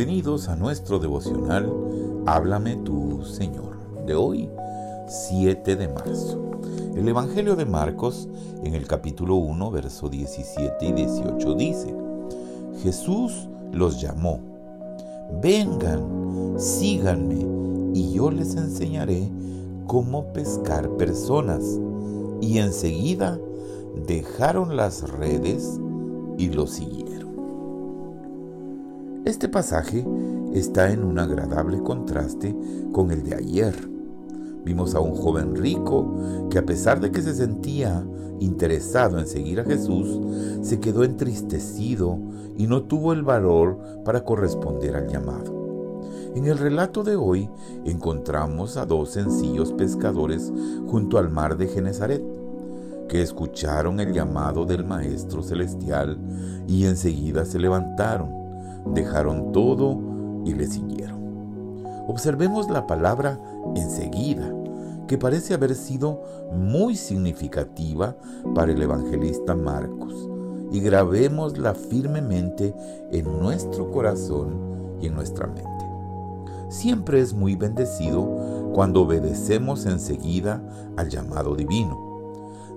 Bienvenidos a nuestro devocional Háblame tú, Señor, de hoy, 7 de marzo. El Evangelio de Marcos, en el capítulo 1, verso 17 y 18, dice, Jesús los llamó, vengan, síganme, y yo les enseñaré cómo pescar personas. Y enseguida dejaron las redes y lo siguieron. Este pasaje está en un agradable contraste con el de ayer. Vimos a un joven rico que a pesar de que se sentía interesado en seguir a Jesús, se quedó entristecido y no tuvo el valor para corresponder al llamado. En el relato de hoy encontramos a dos sencillos pescadores junto al mar de Genezaret que escucharon el llamado del Maestro Celestial y enseguida se levantaron, dejaron todo y le siguieron. Observemos la palabra enseguida, que parece haber sido muy significativa para el evangelista Marcos, y grabémosla firmemente en nuestro corazón y en nuestra mente. Siempre es muy bendecido cuando obedecemos enseguida al llamado divino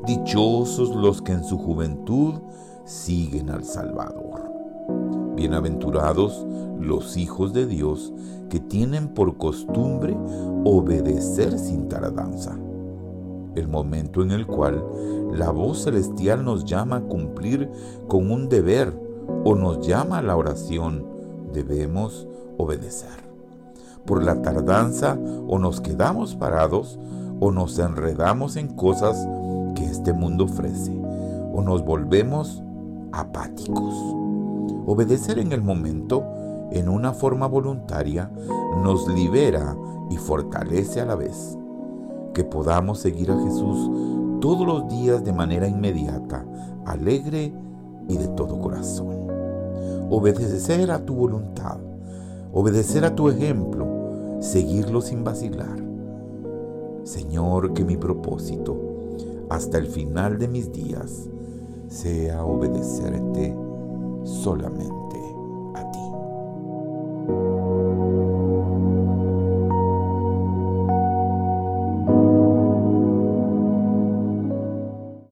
Dichosos los que en su juventud siguen al Salvador. Bienaventurados los hijos de Dios que tienen por costumbre obedecer sin tardanza. El momento en el cual la voz celestial nos llama a cumplir con un deber o nos llama a la oración, debemos obedecer. Por la tardanza o nos quedamos parados o nos enredamos en cosas que este mundo ofrece o nos volvemos apáticos. Obedecer en el momento, en una forma voluntaria, nos libera y fortalece a la vez. Que podamos seguir a Jesús todos los días de manera inmediata, alegre y de todo corazón. Obedecer a tu voluntad, obedecer a tu ejemplo, seguirlo sin vacilar. Señor, que mi propósito hasta el final de mis días sea obedecerte solamente.